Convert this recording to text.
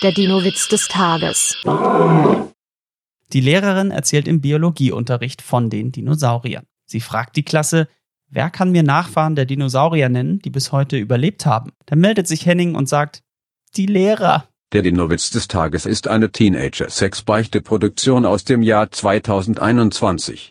Der Dino-Witz des Tages. Die Lehrerin erzählt im Biologieunterricht von den Dinosauriern. Sie fragt die Klasse, wer kann mir Nachfahren der Dinosaurier nennen, die bis heute überlebt haben? Dann meldet sich Henning und sagt, die Lehrer. Der Dino-Witz des Tages ist eine Teenager-Sex-Beichte-Produktion aus dem Jahr 2021.